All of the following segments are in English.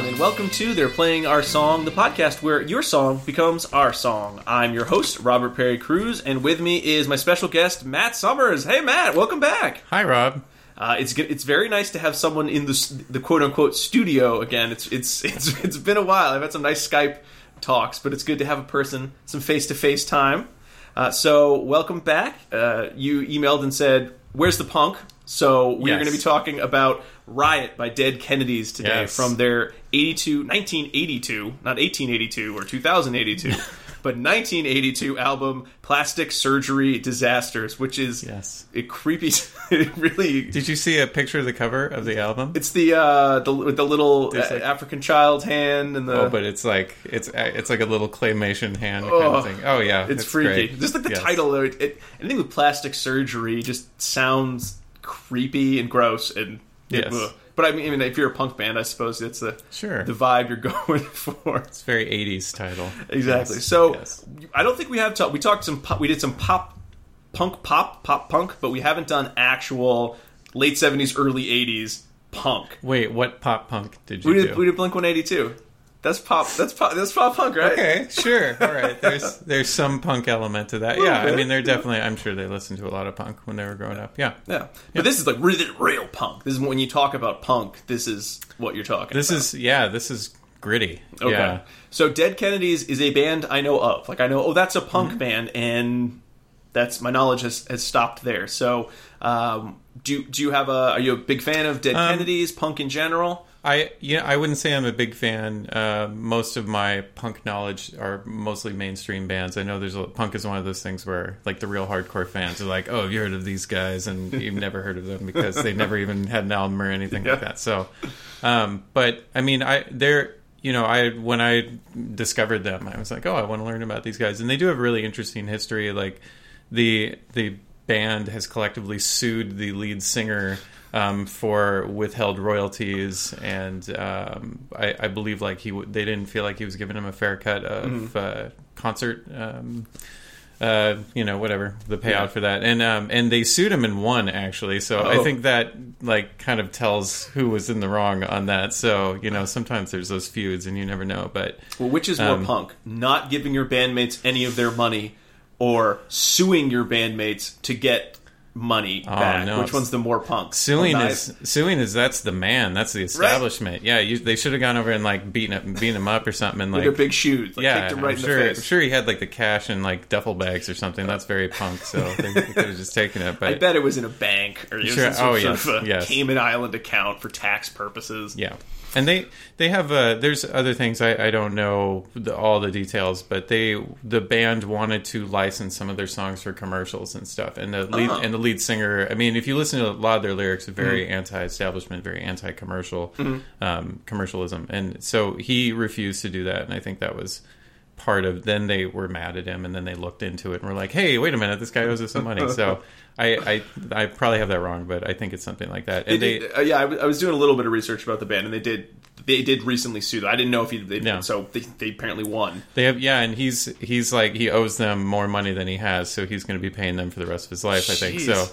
everyone, and welcome to They're Playing Our Song, the podcast where your song becomes our song. I'm your host, Robert Perry Cruz, and with me is my special guest, Matt Summers. Hey, Matt, welcome back. Hi, Rob. Uh, it's good- it's very nice to have someone in the the quote unquote studio again. It's it's it's it's been a while. I've had some nice Skype talks, but it's good to have a person, some face to face time. Uh, so welcome back. Uh, you emailed and said, "Where's the punk?" So we're going to be talking about Riot by Dead Kennedys today Yes. from their 82, 1982, not 1882 or 2082, but 1982 album Plastic Surgery Disasters, which is Yes. a creepy, it really Did you see a picture of the cover of the album? it's the uh, the with the little uh, like- African child hand and the. oh, but it's like it's it's like a little claymation hand kind Oh, of thing. Oh yeah, it's, freaky. great. Just like the Yes. title, it, it, anything with plastic surgery just sounds creepy and gross. And Yes. ugh. but I mean, I mean, if you're a punk band, I suppose that's the Sure. the vibe you're going for. It's very '80s title. Exactly. Yes, So yes. I don't think we have talked. We talked some. Pop, we did some pop, punk, pop, pop, punk, but we haven't done actual late '70s, early '80s punk. Wait, what pop punk did you We did. do? We did Blink 182. That's pop. That's pop. That's pop punk, right? Okay, sure. All right. There's there's some punk element to that. Yeah, I mean they're definitely. I'm sure they listened to a lot of punk when they were growing up. Yeah. Yeah. But this is like really real punk. This is when you talk about punk. This is what you're talking. About. This about. is yeah. This is gritty. okay. Yeah. So Dead Kennedys is a band I know of. Like I know, oh, that's a punk Mm-hmm. band, and that's my knowledge has, has stopped there. So, um, do do you have a? Are you a big fan of Dead Um, Kennedys, punk in general? I yeah, I wouldn't say I'm a big fan. Uh, most of my punk knowledge are mostly mainstream bands. I know there's a, punk is one of those things where like the real hardcore fans are like, "Oh, have you heard of these guys?" and you've never heard of them because they never even had an album or anything like that. So, um, but I mean, I they're you know, I when I discovered them, I was like, "Oh, I want to learn about these guys," and they do have a really interesting history. Like the the band has collectively sued the lead singer um, for withheld royalties, and um, I, I believe like he w- they didn't feel like he was giving him a fair cut of Mm-hmm. uh, concert. Um, uh, you know, whatever the payout Yeah. for that, and um, and they sued him and won actually. So I Oh. think that like kind of tells who was in the wrong on that. So you know, sometimes there's those feuds, and you never know. But Well, which is more Um, punk? Not giving your bandmates any of their money, or suing your bandmates to get money oh, back? Oh, no, which one's the more punk? Suing Well, is suing is that's the man. That's the establishment. Yeah, you, they should have gone over and like beaten up, beaten him up or something. And with like, their big shoes. Like, yeah, right I'm in sure. I'm sure he had like the cash in like duffel bags or something. That's very punk. So they, they could have just taken it. But I bet it was in a bank or it was Sure. in some Oh, sort yes, of a yes. Cayman Island account for tax purposes. Yeah, and they they have uh, there's other things I, I don't know the, all the details, but they the band wanted to license some of their songs for commercials and stuff, and the lead Oh. and the lead singer. I mean, if you listen to a lot of their lyrics, very anti-establishment, very anti-commercial, um, commercialism, and so he refused to do that, and I think that was. Part of then they were mad at him, and then they looked into it and were like, "Hey, wait a minute, this guy owes us some money." So I, I, I probably have that wrong, but I think it's something like that. They And they, did, uh, yeah, I, w- I was doing a little bit of research about the band, and they did they did recently sue them. I didn't know if he, they Yeah. so they, they apparently won. They have yeah, and he's he's like he owes them more money than he has, so he's going to be paying them for the rest of his life. I think so.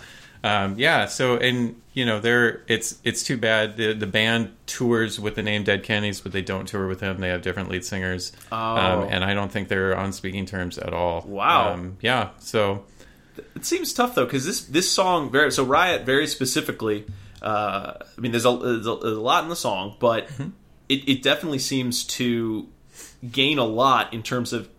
Um, yeah, so and you know they're it's it's too bad the the band tours with the name Dead Kennedys, but they don't tour with him. They have different lead singers, Oh. um, and I don't think they're on speaking terms at all. Wow. Um, yeah, so It seems tough though because this this song very so Riot very specifically. Uh, I mean, there's a, there's a there's a lot in the song, but Mm-hmm. it, it definitely seems to gain a lot in terms of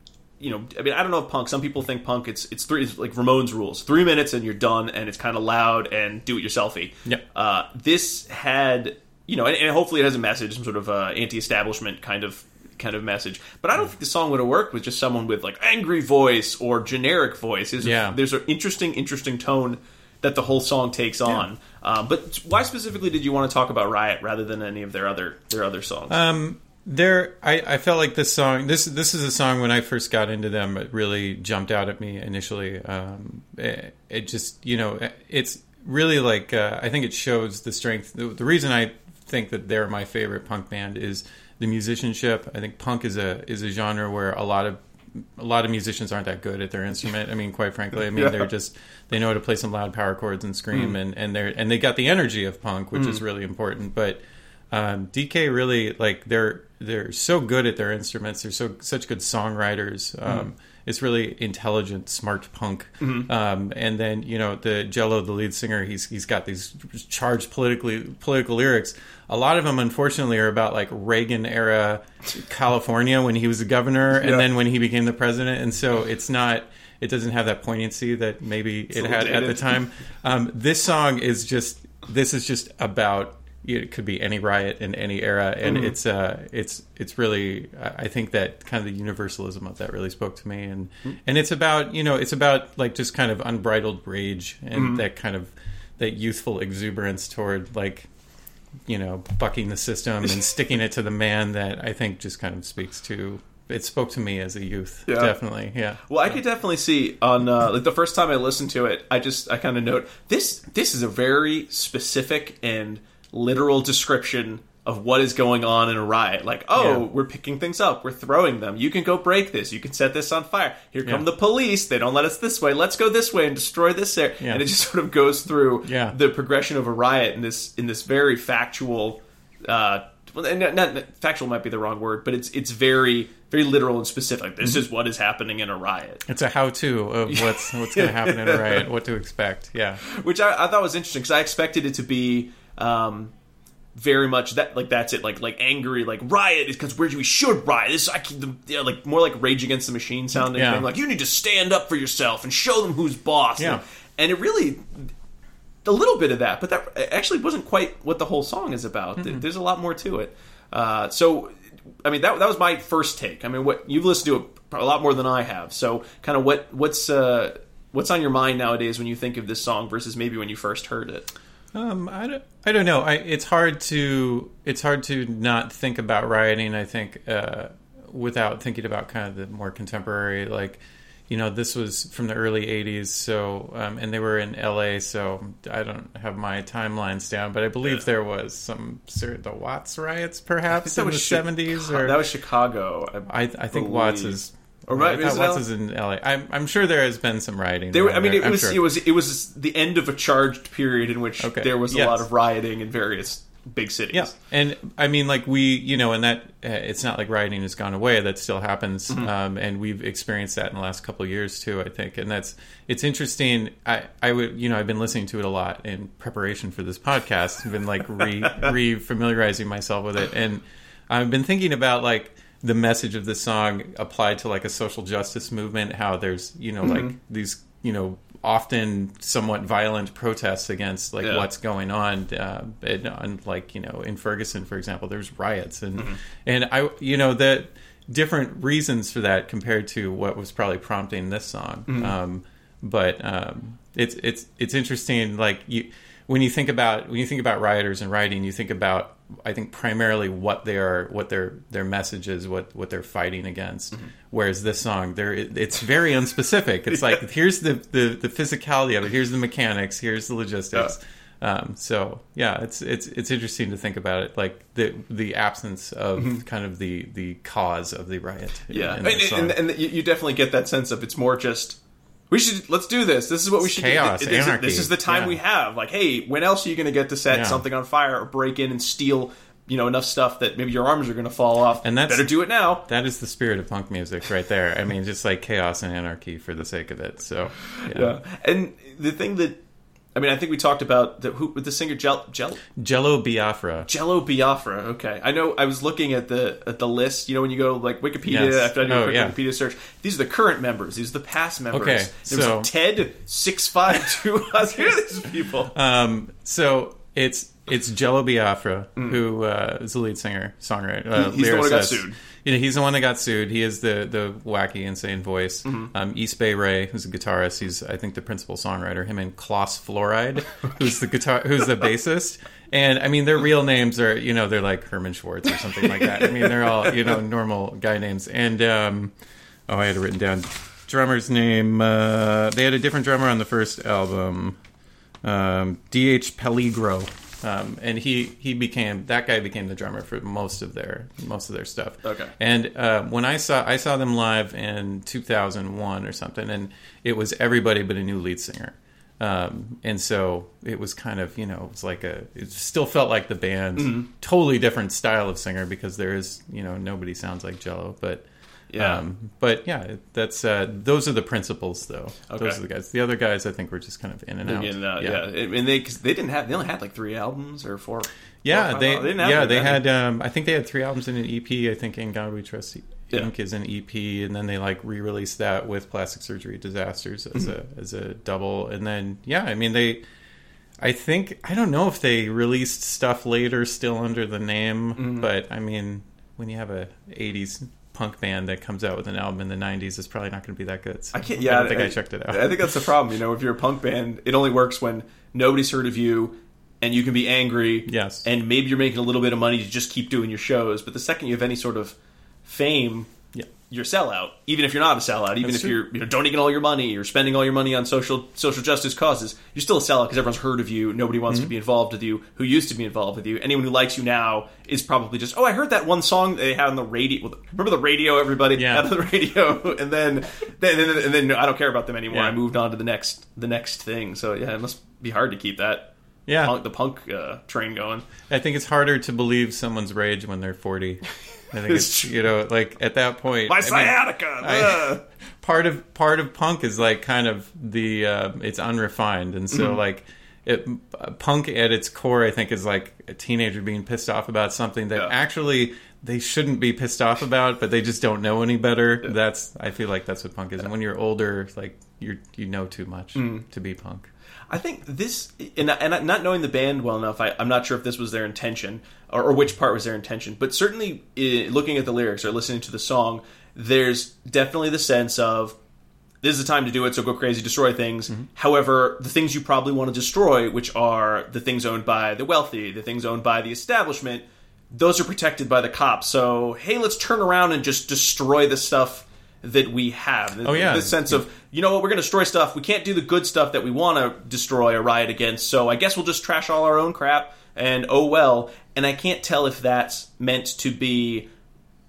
you know. I mean, I don't know if punk. Some people think punk. It's it's three it's like Ramones rules: three minutes and you're done, and it's kind of loud and do it yourselfy. Yeah. Uh, this had you know, and, and hopefully it has a message, some sort of uh, anti-establishment kind of kind of message. But I don't think the song would have worked with just someone with like angry voice or generic voice. There's Yeah. a, there's an interesting, interesting tone that the whole song takes on. Um, but why specifically did you want to talk about Riot rather than any of their other their other songs? Um, there, I, I felt like this song. This this is a song when I first got into them. It really jumped out at me initially. Um, it, it just you know it's really like uh, I think it shows the strength. The, the reason I think that they're my favorite punk band is the musicianship. I think punk is a is a genre where a lot of a lot of musicians aren't that good at their instrument. I mean, quite frankly, I mean Yeah. they're just they know how to play some loud power chords and scream, and and they're and they got the energy of punk, which is really important. But um, DK really like they're they're so good at their instruments. They're so such good songwriters. Um, It's really intelligent, smart punk. Um, and then you know the Jello, the lead singer, he's he's got these charged politically political lyrics. A lot of them, unfortunately, are about like Reagan era California when he was the governor, and Yeah. then when he became the president. And so it's not. It doesn't have that poignancy that maybe it little had at the time. Um, this song is just. This is just about. It could be any riot in any era, and Mm-hmm. it's uh, it's it's really. I think that kind of the universalism of that really spoke to me, and Mm-hmm. and it's about you know it's about like just kind of unbridled rage and Mm-hmm. that kind of that youthful exuberance toward like you know bucking the system and sticking it to the man that I think just kind of speaks to. It spoke to me as a youth, Yeah. definitely. Yeah. Well, I could definitely see on uh, like the first time I listened to it, I just I kind of note this this is a very specific and literal description of what is going on in a riot. Like, oh, Yeah. we're picking things up, we're throwing them. You can go break this. You can set this on fire. Here come Yeah. the police. They don't let us this way. Let's go this way and destroy this area. Yeah. And it just sort of goes through the progression of a riot in this in this very factual. Uh, well, not, not factual might be the wrong word, but it's it's very very literal and specific. This Mm-hmm. is what is happening in a riot. It's a how-to of what's what's going to happen in a riot, what to expect. Yeah, which I, I thought was interesting because I expected it to be um, very much that like that's it. Like like angry like riot is because where we should riot. This I keep yeah, like more like Rage Against the Machine sounding Yeah. thing like you need to stand up for yourself and show them who's boss. Yeah. and it really a little bit of that but that actually wasn't quite what the whole song is about. There's a lot more to it. Uh, so I mean that that was my first take. I mean what you've listened to it a lot more than I have. So kind of what what's uh, what's on your mind nowadays when you think of this song versus maybe when you first heard it Um, I don't, I don't know. I, it's hard to it's hard to not think about rioting. I think uh, without thinking about kind of the more contemporary, like you know, this was from the early '80s. So um, and they were in LA. So I don't have my timelines down, but I believe there was some the Watts riots, perhaps in the Chi- '70s. Or that was Chicago. I, I, I think Watts is. Or right, I thought is it Watts LA? in LA. I'm, I'm sure there has been some rioting. They were, I mean, there. it was sure. it was it was the end of a charged period in which Okay. there was a lot of rioting in various big cities. Yeah, and I mean, like we, you know, and that uh, it's not like rioting has gone away. That still happens, Mm-hmm. um, and we've experienced that in the last couple of years too. I think, and that's it's interesting. I, I would, you know, I've been listening to it a lot in preparation for this podcast. I've been like re re familiarizing myself with it, and I've been thinking about like the message of the song applied to like a social justice movement. How there's, you know, like these, you know. Often somewhat violent protests against like Yeah. what's going on, uh, and, on like you know in Ferguson, for example, there's riots and and I you know the different reasons for that compared to what was probably prompting this song. Um, but um, it's it's it's interesting. Like you when you think about when you think about rioters and rioting, you think about I think primarily what they are, what their their message is, what what they're fighting against. Whereas this song, there it's very unspecific. It's like here's the, the the physicality of it, here's the mechanics, here's the logistics. Um, so yeah, it's it's it's interesting to think about it, like the the absence of kind of the the cause of the riot. yeah, in and, the and, and you you definitely get that sense of it's more just we should let's do this. This is what we should chaos, do. This, anarchy. this is the time Yeah. we have. Like, hey, when else are you going to get to set Yeah. something on fire or break in and steal? You know enough stuff that maybe your arms are going to fall off. And that's- better do it now. that is the spirit of punk music right there. I mean, just like chaos and anarchy for the sake of it. So yeah. Yeah, and the thing that I mean, I think we talked about the who the singer Gel, Gel Jello Biafra. Jello Biafra. Okay, I know. I was looking at the at the list. You know, when you go like Wikipedia Yes. after I do a Oh, quick yeah. Wikipedia search, these are the current members. These are the past members. Okay, There's so- Ted six five two. Who are these people? Um, so it's it's Jello Biafra who uh, is the lead singer, songwriter. Uh, Mm. He- he's the one who got sued. You know, he's the one that got sued. He is the the wacky, insane voice. Mm-hmm. Um, East Bay Ray, who's a guitarist, he's I think the principal songwriter. Him and Klaus Fluoride, who's the guitar, who's the bassist. And I mean, their real names are you know they're like Herman Schwartz or something like that. I mean, they're all you know normal guy names. And um, oh, I had it written down. Drummer's name. Uh, they had a different drummer on the first album um, D.H. Peligro, um, and he he became that guy became the drummer for most of their most of their stuff. Okay. And uh, when I saw I saw them live in 2001 or something, and it was everybody but a new lead singer. Um, and so it was kind of, you know, it was like a, it still felt like the band, Mm-hmm. totally different style of singer because there is, you know, nobody sounds like Jello, but, Yeah. um, but yeah, that's, uh, those are the principles though. Okay. Those are the guys. The other guys, I think were just kind of in and out. And, uh, yeah. and they cause they didn't have they only had like three albums or four. Yeah, four- they, they didn't have yeah they had. Um, I think they had three albums in an EP. I think "In God We Trust" Yeah. Inc. is an EP, and then they like re-released that with "Plastic Surgery Disasters" as Mm-hmm. a as a double. And then yeah, I mean they. I think I don't know if they released stuff later still under the name, Mm-hmm. but I mean when you have a '80s punk band that comes out with an album in the '90s, is probably not going to be that good. So I can't. Yeah, don't think I, checked it out. I think that's the problem. You know, if you're a punk band, it only works when nobody's heard of you, and you can be angry. Yes. and maybe you're making a little bit of money to just keep doing your shows. But the second you have any sort of fame. You're a sellout. Even if you're not a sellout, even That's if true. you're you know, donating all your money or spending all your money on social social justice causes, you're still a sellout because everyone's heard of you. Nobody wants Mm-hmm. to be involved with you. Who used to be involved with you? Anyone who likes you now is probably just, oh, I heard that one song they had on the radio. Remember the radio? Everybody Yeah. had on the radio, and then then and then, and then I don't care about them anymore. Yeah. I moved on to the next the next thing. So yeah, it must be hard to keep that yeah, punk, the punk uh, train going. I think it's harder to believe someone's rage when they're 40. I think It's you know like at that point My I mean, sciatica. I- part of part of punk is like kind of the uh, it's unrefined and so Mm-hmm. like it punk at its core I think is like a teenager being pissed off about something that Yeah. actually they shouldn't be pissed off about but they just don't know any better that's I feel like that's what punk is and when you're older like you're you know too much Mm. to be punk I think this, and, and not knowing the band well enough, I, I'm not sure if this was their intention or, or which part was their intention. But certainly, uh, looking at the lyrics or listening to the song, there's definitely the sense of this is the time to do it, so go crazy, destroy things. However, the things you probably want to destroy, which are the things owned by the wealthy, the things owned by the establishment, those are protected by the cops. So, hey, let's turn around and just destroy the stuff that we have. Oh, yeah. The sense of, you know what, we're going to destroy stuff. We can't do the good stuff that we want to destroy or riot against, so I guess we'll just trash all our own crap, and oh well. And I can't tell if that's meant to be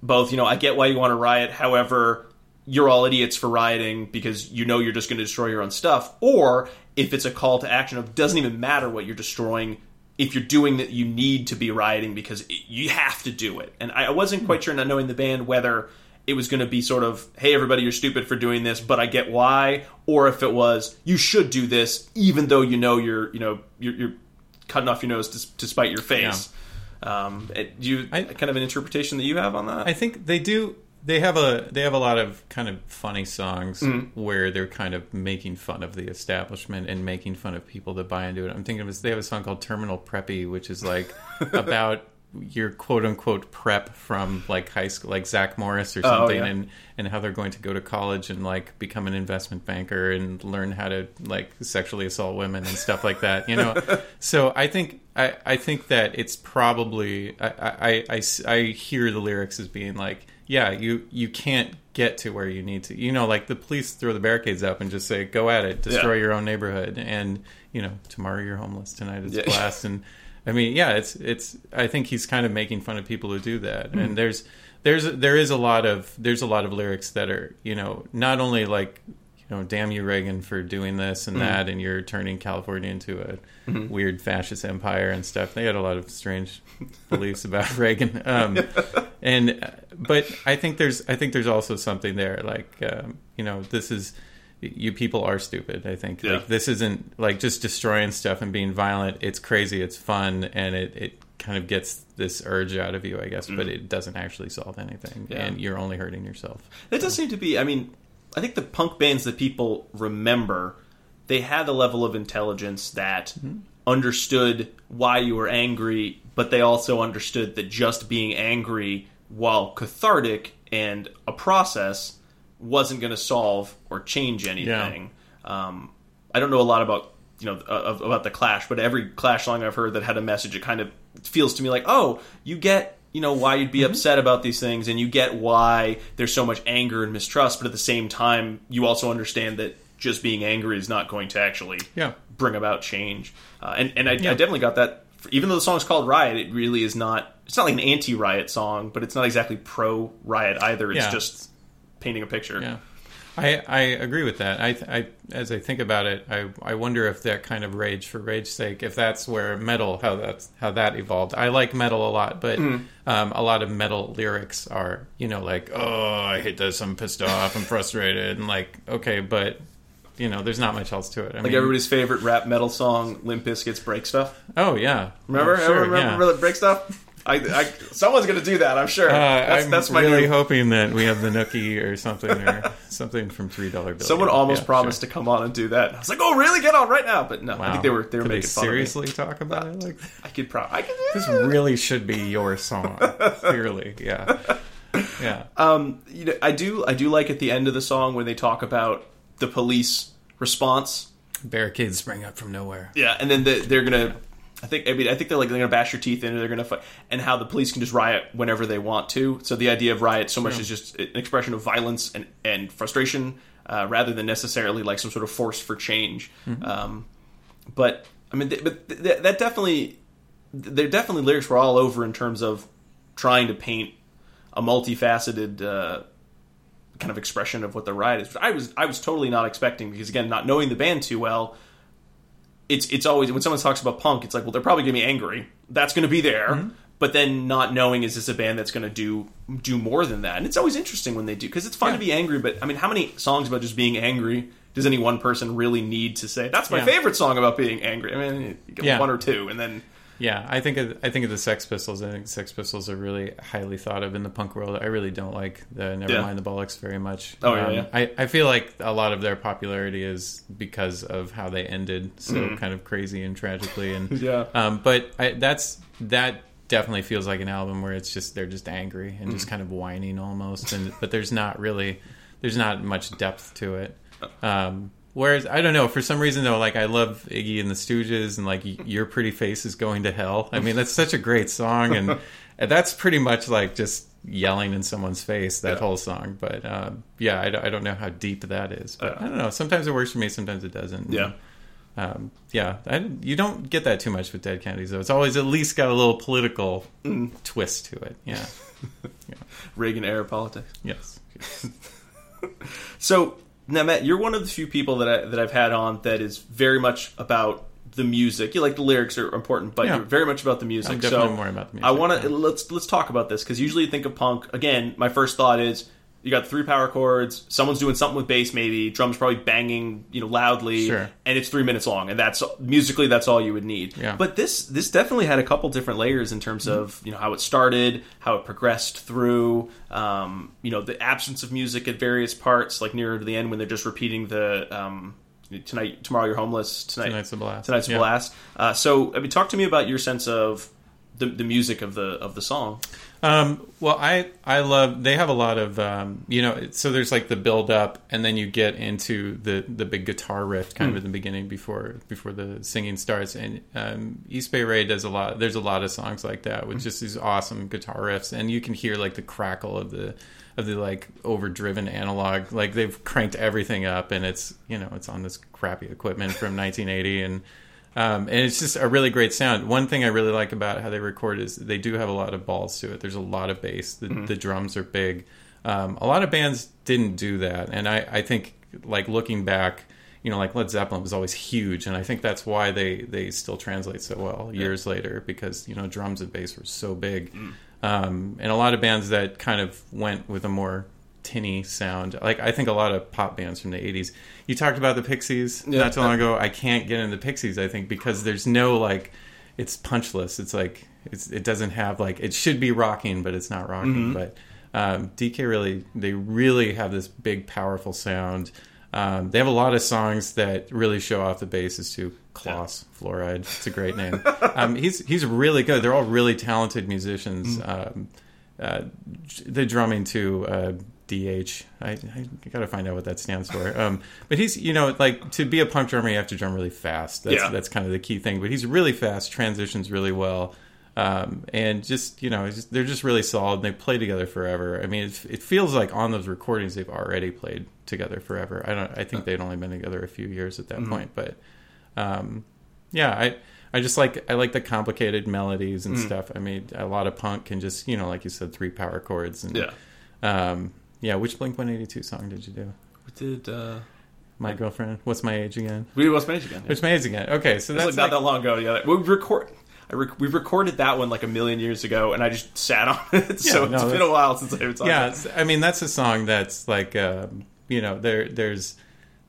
both, you know, I get why you want to riot, however, you're all idiots for rioting because you know you're just going to destroy your own stuff, or if it's a call to action of doesn't even matter what you're destroying. If you're doing that, you need to be rioting because you have to do it. And I I wasn't quite sure, not knowing the band, whether it was going to be sort of, "Hey, everybody, you're stupid for doing this," but I get why, or if it was, "You should do this, even though you know you're, you know, you're, you're cutting off your nose to, to spite your face." Um, do you I- kind of an interpretation that you have on that? I think they do. They have a they have a lot of kind of funny songs Mm-hmm. where they're kind of making fun of the establishment and making fun of people that buy into it. I'm thinking of. They have a song called Terminal Preppy, which is like about your quote unquote prep from like high school, like Zach Morris or Oh, something, yeah. and and how they're going to go to college and like become an investment banker and learn how to like sexually assault women and stuff like that. You know, so I think I, I think that it's probably I, I, I, I hear the lyrics as being like yeah you you can't get to where you need to you know like the police throw the barricades up and just say go at it destroy Yeah. your own neighborhood and you know tomorrow you're homeless tonight it's Yeah. blast and I mean yeah it's it's I think he's kind of making fun of people who do that. Hmm. and there's there's there is a lot of there's a lot of lyrics that are you know not only like you know damn you Reagan for doing this and that and you're turning California into a weird fascist empire and stuff. They had a lot of strange beliefs about Reagan. Um, and uh, but I think there's I think there's also something there like um, you know this is you people are stupid I think Yeah. like this isn't like just destroying stuff and being violent it's crazy it's fun and it, it kind of gets this urge out of you I guess but it doesn't actually solve anything Mm-hmm. Yeah. and you're only hurting yourself That does seem to be. I mean, I think the punk bands that people remember, they had a level of intelligence that understood why you were angry, but they also understood that just being angry, while cathartic and a process, wasn't going to solve or change anything. Um, I don't know a lot about you know uh, about the Clash, but every Clash song I've heard that had a message, it kind of feels to me like, oh, you get you know why you'd be upset about these things, and you get why there's so much anger and mistrust, but at the same time, you also understand that just being angry is not going to actually Yeah. bring about change. Uh, and and I, Yeah. I definitely got that. Even though the song's called Riot, it really is not. It's not like an anti-riot song, but it's not exactly pro-riot either. It's Yeah. just painting a picture. Yeah. I, I agree with that. I, I as I think about it, I, I wonder if that kind of rage for rage's sake, if that's where metal how that's how that evolved. I like metal a lot, but Mm. um, a lot of metal lyrics are you know like oh I hate this, I'm pissed off, I'm frustrated, and like okay, but you know there's not much else to it. I Like mean, everybody's favorite rap metal song, Limp Bizkit's "Break Stuff." oh yeah, Remember? Oh, sure, remember, yeah. "Break Stuff"? I, I, someone's gonna do that. I'm sure. Uh, that's, I'm that's my really new- hoping that we have the Nookie or something or something from Three Dollar Bill. Someone almost Yeah, promised to come on and do that. I was like, "Oh, really? Get on right now!" But no, sure. I think they were they were Could making fun of seriously talk about it like. I could probably. I could. This really should be your song. Clearly, yeah, yeah. Um, you know, I do. I do like at the end of the song when they talk about the police response. Barricades spring up from nowhere. Yeah, and then the, they're gonna. I think. I mean, I think they're like they're gonna bash your teeth in, and they're gonna fight, and how the police can just riot whenever they want to. So the idea of riot so much is just an expression of violence and and frustration, uh, rather than necessarily like some sort of force for change. Um, but I mean, th- but th- that definitely, they're definitely lyrics were all over in terms of trying to paint a multifaceted. Uh, kind of expression of what the riot is. Which I was I was totally not expecting because again, not knowing the band too well, it's it's always when someone talks about punk, it's like, well, they're probably gonna be angry. That's gonna be there. Mm-hmm. But then not knowing is this a band that's gonna do do more than that? And it's always interesting when they do because it's fun Yeah. to be angry. But I mean, how many songs about just being angry does any one person really need to say? That's my Yeah. favorite song about being angry. I mean, you get Yeah. one or two, and then Yeah, I think of, I think of the Sex Pistols. I think Sex Pistols are really highly thought of in the punk world. I really don't like the Nevermind Yeah. the Bollocks very much. Oh, yeah, yeah. I, I feel like a lot of their popularity is because of how they ended so Mm-hmm. kind of crazy and tragically. And Yeah. um, but I, that's that definitely feels like an album where it's just they're just angry and Mm. just kind of whining almost. And but there's not really there's not much depth to it. Um, whereas I don't know for some reason though, like I love Iggy and the Stooges and like your pretty face is going to hell. I mean that's such a great song and that's pretty much like just yelling in someone's face that Yeah. whole song. But um, yeah, I, don't- I don't know how deep that is. But I don't know. Sometimes it works for me. Sometimes it doesn't. Yeah. Um, yeah, I, you don't get that too much with Dead Kennedys, though. It's always at least got a little political Mm. twist to it. Yeah. Reagan era politics. Yes. So now, Matt, you're one of the few people that I, that I've had on that is very much about the music. You like the lyrics are important, but Yeah. you're very much about the music. I'm definitely so more about the music, I want to yeah. let's let's talk about this because usually you think of punk. Again, my first thought is you got three power chords. Someone's doing something with bass, maybe drums probably banging, you know, loudly, Sure. and it's three minutes long, and that's musically that's all you would need. Yeah. But this this definitely had a couple different layers in terms Mm-hmm. of you know how it started, how it progressed through, um, you know, the absence of music at various parts, like nearer to the end when they're just repeating the um, tonight, tomorrow you're homeless, tonight Tonight's a blast. tonight's a Yeah. blast. Uh, so, I mean, talk to me about your sense of the, the music of the of the song. Um, well, I I love. They have a lot of um, you know. So there's like the build up, and then you get into the the big guitar riff kind of in the beginning before before the singing starts. And um, East Bay Ray does a lot. There's a lot of songs like that with just these awesome guitar riffs, and you can hear like the crackle of the of the like overdriven analog. Like they've cranked everything up, and it's you know it's on this crappy equipment from 1980 and. Um, and it's just a really great sound. One thing I really like about how they record is they do have a lot of balls to it. There's a lot of bass. The, the drums are big. Um, a lot of bands didn't do that, and I, I think like looking back, you know, like Led Zeppelin was always huge, and I think that's why they they still translate so well years later because you know drums and bass were so big. Um, and a lot of bands that kind of went with a more tinny sound. Like I think a lot of pop bands from the '80s. You talked about the Pixies Yeah. not too long ago. I can't get into the Pixies. I think because there's no like, it's punchless. It's like it's it doesn't have like it should be rocking, but it's not rocking. But um, DK really they really have this big powerful sound. Um, they have a lot of songs that really show off the basses too. Klaus Fluoride, it's a great name. um, he's he's really good. They're all really talented musicians. Um, uh, the drumming too. Uh, DH. I, I got to find out what that stands for. Um, but he's, you know, like to be a punk drummer, you have to drum really fast. That's Yeah. that's kind of the key thing. But he's really fast, transitions really well, um, and just you know, just, they're just really solid. They play together forever. I mean, it, it feels like on those recordings they've already played together forever. I don't. I think they'd only been together a few years at that point, but um, yeah, I. I just like I like the complicated melodies and stuff. I mean, a lot of punk can just you know, like you said, three power chords and Yeah. um, yeah, which Blink One Eighty Two song did you do? What did uh, My girlfriend. What's my age again? we did what's my age again? What's my age again? Okay, so It's that's like like, not that long ago. Yeah, we record. I rec- we recorded that one like a million years ago, and I just sat on it. so no, it's been a while since I've talked. yeah. about it. it's- I mean, that's a song that's like um, you know there there's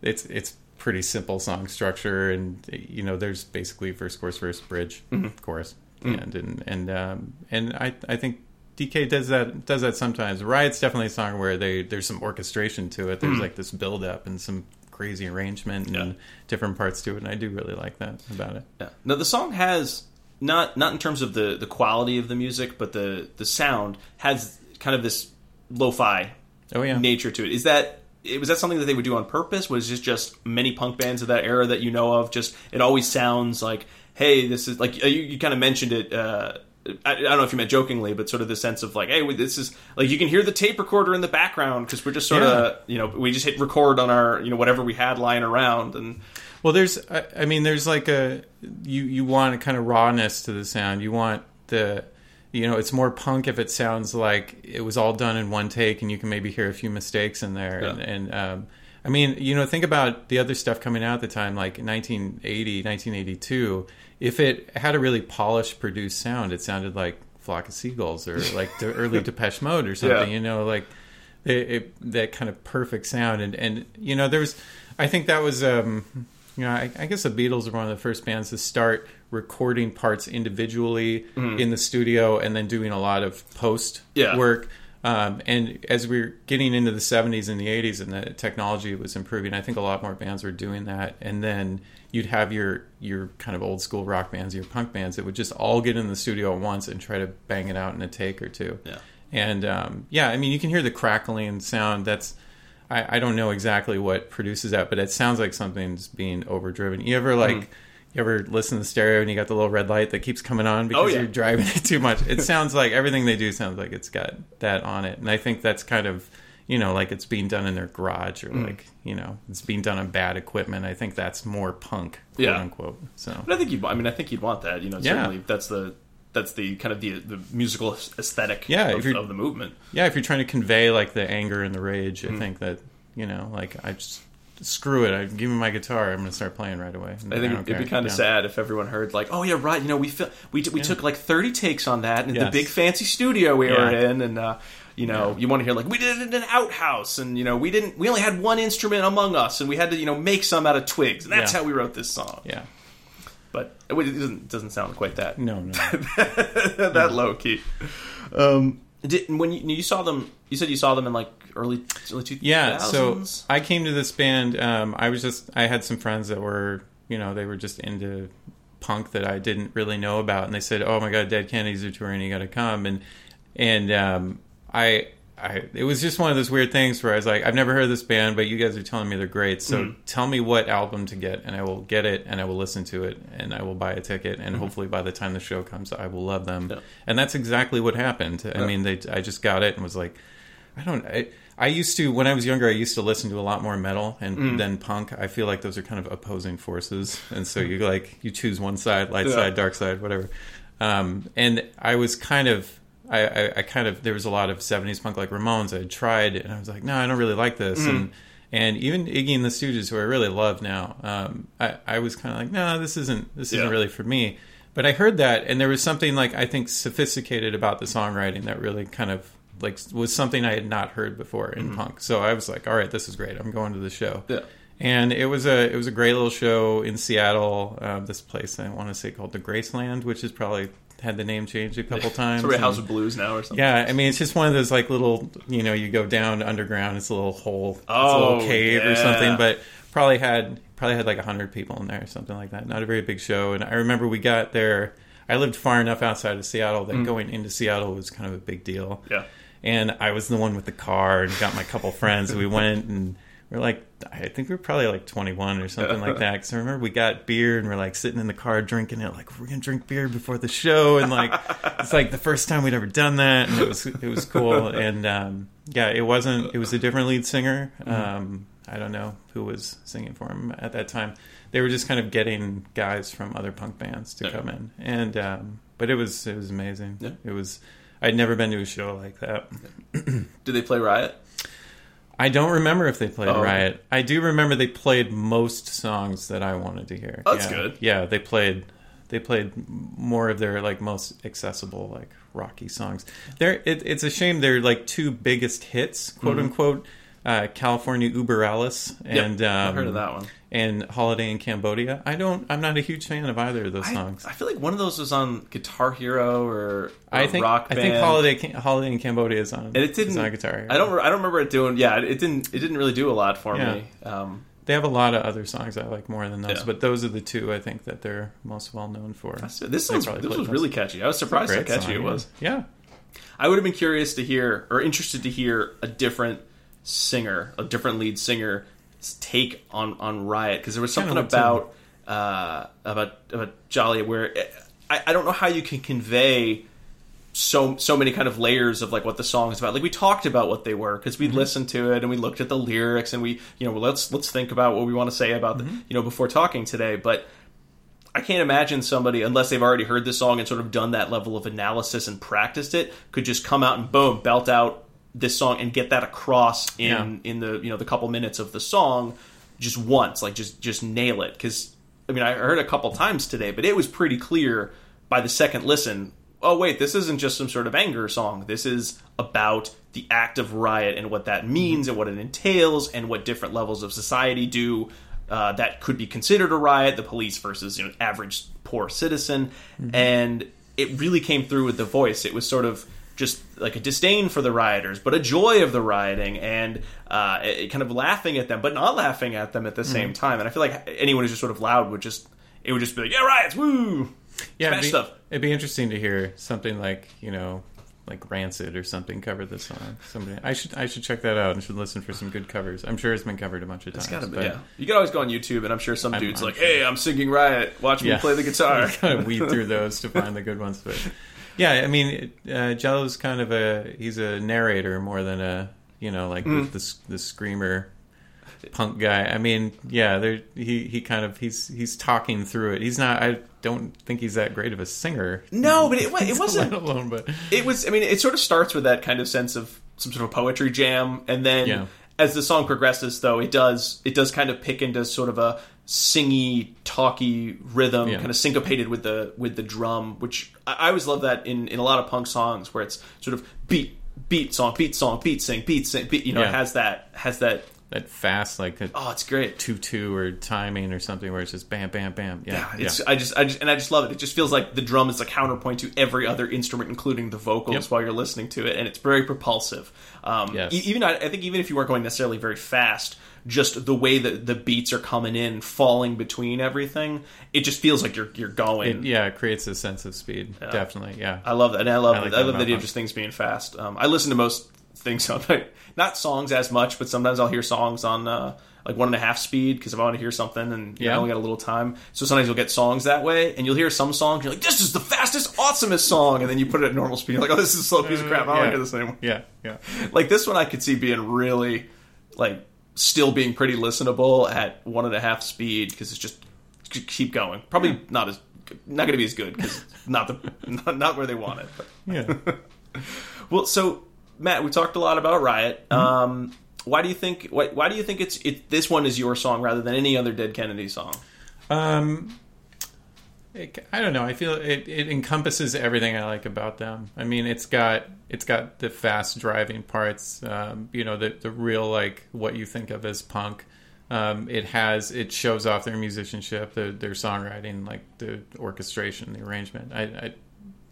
it's it's pretty simple song structure, and you know there's basically verse chorus verse bridge Mm-hmm. chorus, and and and um, and I I think. DK does that does that sometimes. Riot's definitely a song where they there's some orchestration to it. There's like this build up and some crazy arrangement and. Yeah. different parts to it, and I do really like that about it. Yeah. Now the song has not not in terms of the the quality of the music, but the the sound has kind of this lo-fi Oh yeah, nature to it. Is that it was that something that they would do on purpose? Was it just many punk bands of that era that you know of? Just it always sounds like, hey, this is like uh, you, you kind of mentioned it. Uh, I, I don't know if you meant jokingly, but sort of the sense of like, hey, this is like you can hear the tape recorder in the background because we're just sort of you know we just hit record on our you know whatever we had lying around and Well, there's, I, I mean, there's like a you you want a kind of rawness to the sound. You want the, you know, it's more punk if it sounds like it was all done in one take, and you can maybe hear a few mistakes in there. Yeah. And, and um, I mean, you know, think about the other stuff coming out at the time, like 1980, 1982. If it had a really polished, produced sound, it sounded like Flock of Seagulls or like the early Depeche Mode or something. Yeah. You know, like it, it, that kind of perfect sound and and you know there was i think that was um you know I, I guess the beatles were one of the first bands to start recording parts individually in the studio and then doing a lot of post Yeah. work um, and as we are getting into the 70s and the 80s and the technology was improving i think a lot more bands were doing that and then you'd have your your kind of old school rock bands your punk bands that would just all get in the studio at once and try to bang it out in a take or two Yeah. and um, yeah, I mean, you can hear the crackling sound. That's I, I don't know exactly what produces that, but it sounds like something's being overdriven. You ever like Mm-hmm. you ever listen to the stereo and you got the little red light that keeps coming on because Oh, yeah. you're driving it too much? It sounds like everything they do sounds like it's got that on it, and I think that's kind of you know like it's being done in their garage or Mm. like you know it's being done on bad equipment. I think that's more punk, quote Yeah. unquote. So But I think you'd. I mean, I think you'd want that. You know, Yeah. certainly that's the that's the kind of the the musical aesthetic. Yeah, of, of the movement. yeah, if you're trying to convey like the anger and the rage, Mm. I think that you know, like I just screw it. I give me my guitar. I'm going to start playing right away. I think don't it'd be kind of Yeah. sad if everyone heard like, oh yeah, right. You know, we fil- we we took like thirty takes on that in the big fancy studio we Yeah. were in, and uh, you know, Yeah. you want to hear like we did it in an outhouse, and you know, we didn't. We only had one instrument among us, and we had to you know make some out of twigs, and that's Yeah. how we wrote this song. Yeah. But it doesn't doesn't sound quite that No, no. that low key. Um, did, when you, you saw them, you said you saw them in like early early two Yeah, so. I came to this band. Um, I was just I had some friends that were you know they were just into punk that I didn't really know about, and they said, "Oh my God, Dead Kennedys are touring. You got to come." And and um, I I it was just one of those weird things where I was like, I've never heard of this band, but you guys are telling me they're great. So Mm-hmm. tell me what album to get, and I will get it, and I will listen to it, and I will buy a ticket, and hopefully by the time the show comes, I will love them. Mm-hmm. Yeah. And that's exactly what happened. I mean, they I just got it and was like. I don't. I, I used to when I was younger. I used to listen to a lot more metal and Mm. then punk. I feel like those are kind of opposing forces, and so you like you choose one side, light Yeah. side, dark side, whatever. Um, and I was kind of. I, I, I kind of there was a lot of '70s punk like Ramones. I had tried, and I was like, no, I don't really like this. Mm. And and even Iggy and the Stooges, who I really love now, um, I, I was kind of like, no, this isn't this isn't really for me. But I heard that, and there was something like I think sophisticated about the songwriting that really kind of like was something I had not heard before in punk. So I was like, all right, this is great. I'm going to the show. Yeah. And it was a it was a great little show in Seattle. Uh, this place I want to say called the Graceland, which is probably had the name changed a couple times. It's a House of Blues now or something. yeah, I mean it's just one of those like little you know you go down underground. It's a little hole, it's a Oh, little cave or something. But probably had probably had like hundred people in there or something like that. Not a very big show. And I remember we got there. I lived far enough outside of Seattle that going into Seattle was kind of a big deal. Mm. Yeah. And I was the one with the car and got my couple friends. And we went and we are like, I think we are probably like 21 or something like that. Because I remember we got beer and we're like sitting in the car drinking it, like we're gonna drink beer before the show, and like it's like the first time we'd ever done that, and it was it was cool. And um, yeah, it wasn't. It was a different lead singer. Um, I don't know who was singing for him at that time. They were just kind of getting guys from other punk bands to Yeah. come in, and um, but it was it was amazing. Yeah. It was. I'd never been to a show like that. Did they play Riot? I don't remember if they played Oh. Riot. I do remember they played most songs that I wanted to hear. Oh, that's yeah. good. Yeah, they played they played more of their like most accessible like rocky songs. They're it, it's a shame their like two biggest hits, quote unquote, uh, California Uber Alles Mm-hmm. Yep, and um, I've heard of that one. And Holiday in Cambodia. I don't. I'm not a huge fan of either of those I, songs. I feel like one of those was on Guitar Hero or, or I think Rock I think Holiday Holiday in Cambodia is on. and it didn't. on guitar. Hero. I don't. I don't remember it doing. Yeah, it didn't. It didn't really do a lot for Yeah. me. Um, They have a lot of other songs I like more than those, Yeah. but those are the two I think that they're most well known for. this sounds, this was really catchy. I was surprised how catchy song, it was. Yeah, I would have been curious to hear or interested to hear a different singer, a different lead singer take on on Riot because there was something Kinda would too. about uh, about about Jello where I, I don't know how you can convey so so many kind of layers of like what the song is about. Like we talked about what they were because we Mm-hmm. listened to it and we looked at the lyrics and we you know let's let's think about what we want to say about Mm-hmm. the you know before talking today, but. I can't imagine somebody, unless they've already heard this song and sort of done that level of analysis and practiced it, could just come out and boom, belt out this song and get that across in Yeah. in the you know the couple minutes of the song just once, like just just nail it. Because I mean, I heard it a couple times today, but it was pretty clear by the second listen. Oh wait, this isn't just some sort of anger song. This is about the act of riot and what that means and what it entails and what different levels of society do uh, that could be considered a riot, the police versus you know average poor citizen, and it really came through with the voice. It was sort of just like a disdain for the rioters, but a joy of the rioting, and uh, it- kind of laughing at them, but not laughing at them at the same time. And I feel like anyone who's just sort of loud would just it would just be like, yeah, riots, woo, yeah. smash It'd be, stuff. it'd be interesting to hear something like you know, like Rancid or something cover this song. Somebody, I should I should check that out and should listen for some good covers. I'm sure it's been covered a bunch of times. Gotta be, but yeah. You can always go on YouTube, and I'm sure some I'm- dude's I'm like, sure. "Hey, I'm singing Riot. Watch me play the guitar." kind of weed through those to find the good ones. But yeah, I mean, uh, Jello's kind of a he's a narrator more than a you know like Mm. the, the the screamer punk guy. I mean, yeah, there he he kind of he's he's talking through it. He's not. I don't think he's that great of a singer. No, but it, it wasn't. alone, but it was i mean it sort of starts with that kind of sense of some sort of poetry jam and then Yeah. as the song progresses though it does it does kind of pick into sort of a singy talky rhythm Yeah. kind of syncopated with the with the drum which i, I always love that in in a lot of punk songs where it's sort of beat beat song beat song beat sing beat sing beat you know it Yeah. has that has that that fast like a oh it's great two two or timing or something where it's just bam bam bam. Yeah, Yeah, it's I just I just and I just love it. It just feels like the drum is a counterpoint to every other instrument, including the vocals, Yep. while you're listening to it, and it's very propulsive. Um, Yes. Even I, I think even if you weren't going necessarily very fast, just the way that the beats are coming in, falling between everything, it just feels like you're you're going. It, yeah, it creates a sense of speed. Definitely, yeah. I love that, and I love I like I that love the idea of just things being fast. Um, I listen to most things on like not songs as much, but sometimes I'll hear songs on uh, like one and a half speed because if I want to hear something and you know, Yeah. I only got a little time. So sometimes you'll get songs that way, and you'll hear some songs you're like, "This is the fastest, awesomest song," and then you put it at normal speed. You're like, "Oh, this is a slow piece of crap. I don't want to yeah. hear this anymore." yeah, yeah. Like this one, I could see being really like still being pretty listenable at one and a half speed because it's just keep going. Probably not as not going to be as good because not the not, not where they want it. But. Yeah. Well, so Matt, we talked a lot about Riot. Um, why do you think? Why, why do you think it's it, this one is your song rather than any other Dead Kennedy song? Um, it, I don't know. I feel it, it encompasses everything I like about them. I mean, it's got it's got the fast driving parts. Um, you know, the the real like what you think of as punk. Um, it has it shows off their musicianship, their, their songwriting, like the orchestration, the arrangement. I, I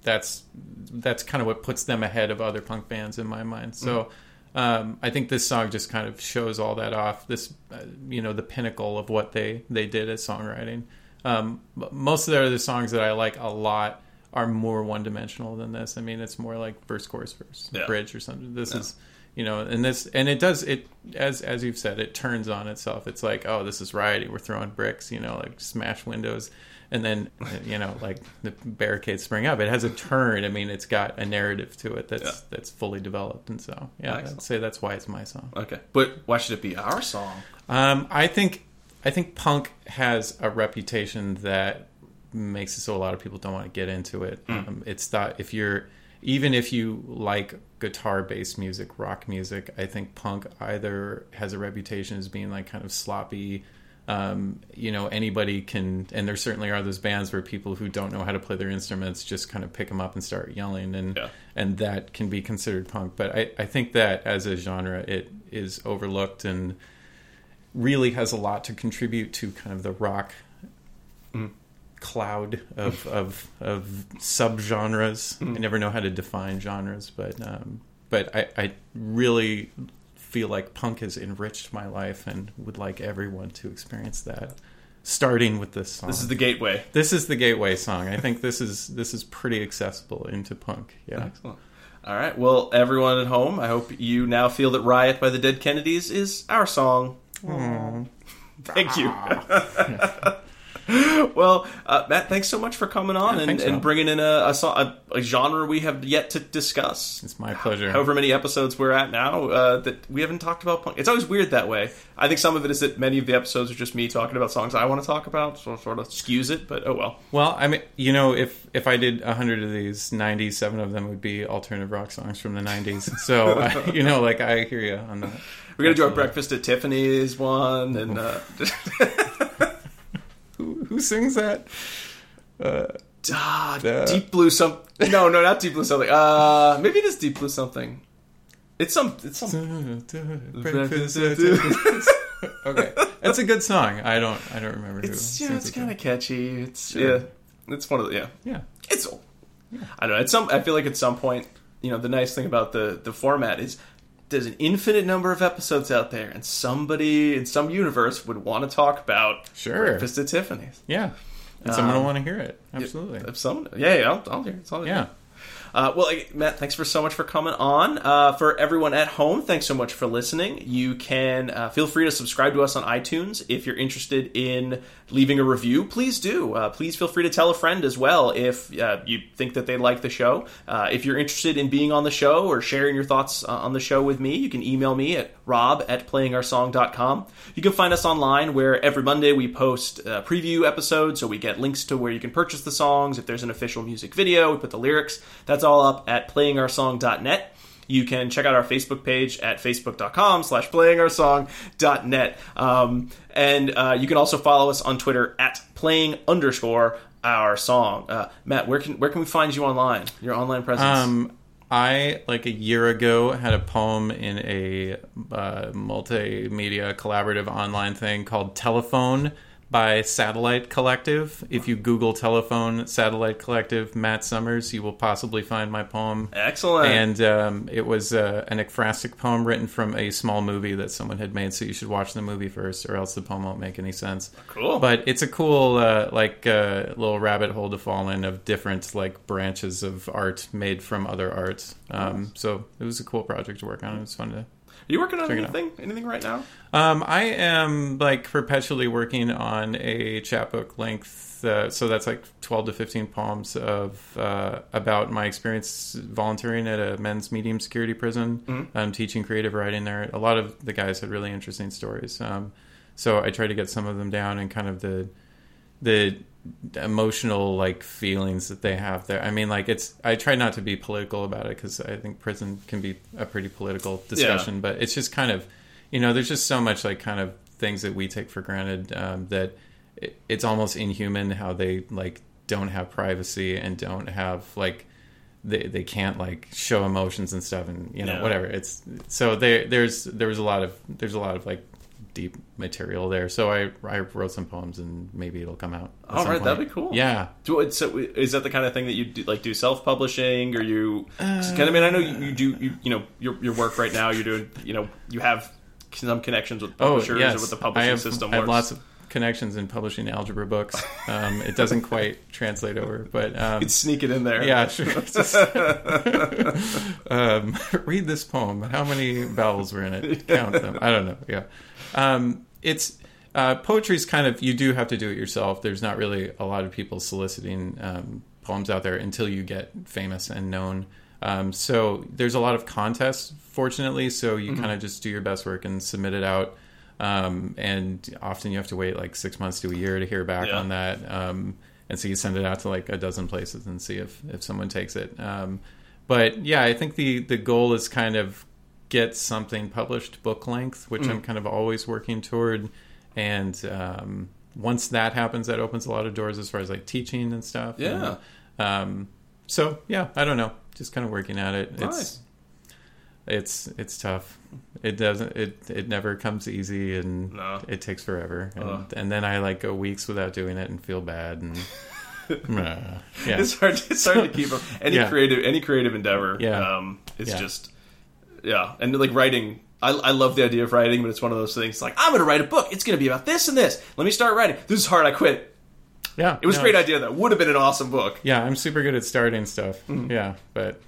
that's that's kind of what puts them ahead of other punk bands in my mind. So. Um, I think this song just kind of shows all that off. This, uh, you know, the pinnacle of what they they did as songwriting. Um, most of the other songs that I like a lot are more one dimensional than this. I mean, it's more like verse, chorus, verse, Yeah. bridge, or something. This is, you know, and this and it does it as as you've said, it turns on itself. It's like, oh, this is rioting. We're throwing bricks, you know, like smash windows, and then you know, like the barricades spring up. It has a turn. I mean, it's got a narrative to it that's Yeah. that's fully developed, and so yeah, Excellent. I'd say that's why it's my song. Okay, but why should it be our song? Um, I think I think punk has a reputation that makes it so a lot of people don't want to get into it. Um, it's thought if you're even if you like guitar based music, rock music, I think punk either has a reputation as being like kind of sloppy. Um, you know, anybody can, and there certainly are those bands where people who don't know how to play their instruments just kind of pick them up and start yelling, and Yeah. and that can be considered punk. But I, I think that as a genre, it is overlooked and really has a lot to contribute to kind of the rock cloud of of, of subgenres. I never know how to define genres, but um, but I, I really feel like punk has enriched my life and would like everyone to experience that. Starting with this song. This is the gateway. This is the gateway song. I think this is this is pretty accessible into punk. Yeah. Excellent. All right. Well, everyone at home, I hope you now feel that "Riot" by the Dead Kennedys is our song. Thank you. well, uh, Matt, thanks so much for coming on Yeah, and, thanks, and bringing in a, a, a, genre we have yet to discuss. It's my pleasure. However many episodes we're at now, uh, that we haven't talked about punk. It's always weird that way. I think some of it is that many of the episodes are just me talking about songs I want to talk about, so it sort of skews it. But oh well. Well, I mean, you know, if if I did a hundred of these, ninety-seven of them would be alternative rock songs from the '90s. So, I, you know, like I hear you on that. We're gonna do our breakfast at Tiffany's one, and uh, Who, sings that? Uh, ah, Deep Blue some. No, no, not Deep Blue something. Uh, maybe it is Deep Blue something. It's some. It's some. okay, that's a good song. I don't, I don't remember who. It's yeah, it's it, kind of catchy. It's Sure. yeah, it's one of the yeah. yeah. It's I don't know. At some, I feel like at some point, you know, the nice thing about the the format is there's an infinite number of episodes out there, and somebody in some universe would want to talk about Sure. Breakfast at Tiffany's. Yeah, and someone Um, will want to hear it. Absolutely. If someone, yeah, yeah, I'll, I'll hear. it. It's all Yeah. Uh, well, Matt, thanks for so much for coming on. Uh, for everyone at home, thanks so much for listening. You can uh, feel free to subscribe to us on iTunes if you're interested in leaving a review. Please do. Uh, please feel free to tell a friend as well if uh, you think that they like the show. Uh, if you're interested in being on the show or sharing your thoughts on the show with me, you can email me at rob at playingoursong.com. You can find us online where every Monday we post uh, preview episodes, so we get links to where you can purchase the songs. If there's an official music video, we put the lyrics. That's all up at playingoursong.net. You can check out our Facebook page at facebook.com slash playingoursong.net. Um, and uh, you can also follow us on Twitter at playing underscore our song. Uh, Matt, where can where can we find you online? Your online presence? Um, I like a year ago had a poem in a uh, multimedia collaborative online thing called Telephone by Satellite Collective. If you Google Telephone Satellite Collective Matt Summers, you will possibly find my poem. Excellent. And um, it was uh, an ekphrastic poem written from a small movie that someone had made. So you should watch the movie first, or else the poem won't make any sense. Cool. But it's a cool, uh, like, uh, little rabbit hole to fall in of different like branches of art made from other art. Um, so it was a cool project to work on. It was fun to. Are you working on anything? Anything right now? Um, I am like perpetually working on a chapbook length, uh, so that's like twelve to fifteen poems of uh, about my experience volunteering at a men's medium security prison. I'm teaching creative writing there. A lot of the guys had really interesting stories, um, so I tried to get some of them down and kind of the the emotional like feelings that they have there. I mean, like it's. I try not to be political about it because I think prison can be a pretty political discussion, but it's just kind of, you know, there's just so much like kind of things that we take for granted um, that it, it's almost inhuman how they like don't have privacy and don't have like they they can't like show emotions and stuff and you know Yeah. whatever. It's so there there's there was a lot of there's a lot of like deep material there. So I I wrote some poems and maybe it'll come out. All right, that'd be cool. Yeah. Do so is that the kind of thing that you do, like do self publishing or you? Cause, I mean, I know you, you do. You, you know your your work right now. You're doing. You know, you have some connections with Oh publishers yes. or with the I publishing have, system. I have works. lots of connections in publishing algebra books. Um, it doesn't quite translate over, but um, You'd sneak it in there. yeah, sure. Just- um, read this poem. How many vowels were in it? Count them. I don't know. Yeah, um, it's uh, poetry's kind of you do have to do it yourself. There's not really a lot of people soliciting um, poems out there until you get famous and known. Um, so there's a lot of contests, fortunately. So you kind of just do your best work and submit it out. Um, and often you have to wait like six months to a year to hear back Yeah. on that. Um, and so you send it out to like a dozen places and see if, if someone takes it. Um, but yeah, I think the the goal is kind of get something published book length, which I'm kind of always working toward. And um, once that happens, that opens a lot of doors as far as like teaching and stuff. Yeah. And, um, so yeah, I don't know, just kind of working at it. It's Nice. it's it's tough. It doesn't. It it never comes easy, and No. it takes forever. And, Ugh. and then I like go weeks without doing it and feel bad. And uh, yeah, It's hard. It's hard to keep up. Any Yeah. creative, any creative endeavor. Yeah. Um, it's Yeah. just, yeah, and like writing. I, I love the idea of writing, but it's one of those things. Like I'm going to write a book. It's going to be about this and this. Let me start writing. This is hard. I quit. yeah. It was a great idea though. Would have been an awesome book. Yeah, I'm super good at starting stuff. Mm-hmm. Yeah, but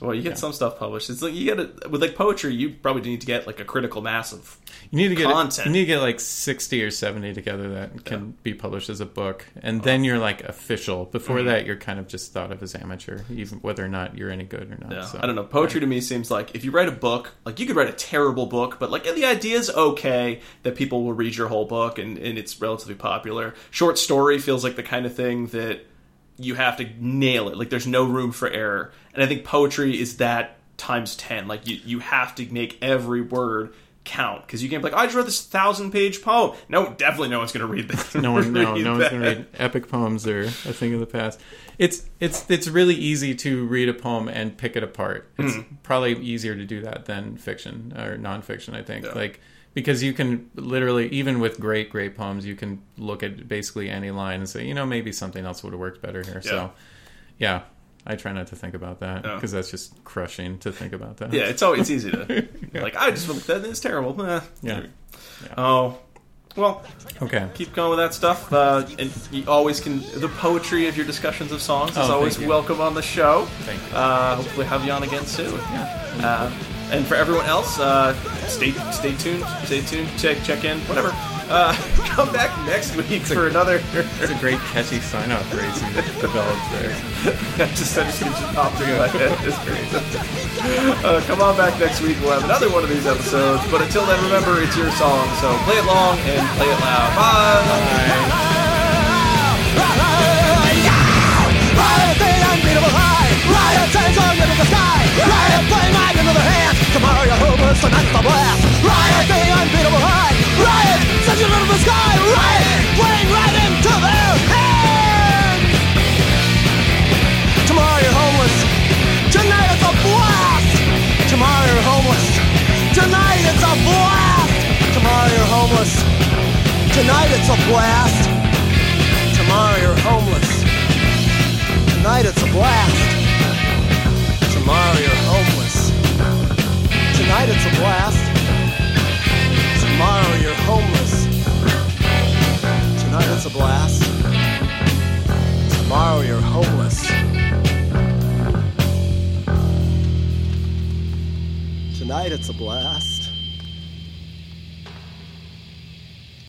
Well, you get some stuff published. It's like you get it with like poetry. You probably need to get like a critical mass of. you need to get Content. you need to get like sixty or seventy together that can be published as a book, and then you're like official. Before Mm-hmm. that, you're kind of just thought of as amateur, even whether or not you're any good or not. Yeah, so. I don't know. Poetry to me seems like if you write a book, like you could write a terrible book, but like the idea is okay that people will read your whole book and, and it's relatively popular. Short story feels like the kind of thing that you have to nail it. Like there's no room for error. And I think poetry is that times ten. Like you you have to make every word count because you can't be like I just wrote this thousand page poem. No, definitely no one's going to read that. no one no, no one's gonna read epic poems or a thing of the past it's it's it's really easy to read a poem and pick it apart it's Hmm. probably easier to do that than fiction or nonfiction i think Yeah. like because you can literally even with great great poems you can look at basically any line and say you know maybe something else would have worked better here Yeah. so yeah i try not to think about that Yeah. because that's just crushing to think about that Yeah, it's always it's easy to like I just that. It's terrible. Eh. Yeah. Oh, well, okay keep going with that stuff. Uh, and you always can. The poetry of your discussions of songs is Oh, always welcome on the show. Thank you. Uh, hopefully, have you on again soon. Uh, and for everyone else, uh, stay stay tuned. Stay tuned. Check check in. Whatever. Uh, come back next week for another. it's a great catchy sign off phrase you developed there just, I just, it just popped into my head. It's great. Uh, come on back next week. We'll have another one of these episodes. But until then, remember, it's your song. So play it long and play it loud. Bye. Riot the sky. Play right into the hands. Tomorrow you're homeless, tonight's the blast. Riot the unbeatable high. Riot sends you into the sky. Riot playing right into their hands. Tomorrow you're homeless. Tonight it's a blast. Tomorrow you're homeless. Tonight it's a blast. Tomorrow you're homeless. Tonight it's a blast. Tomorrow you're homeless. Tonight it's a blast. Homeless. Tonight it's a blast. Tomorrow you're homeless. Tonight it's a blast. Tomorrow you're homeless. Tonight it's a blast.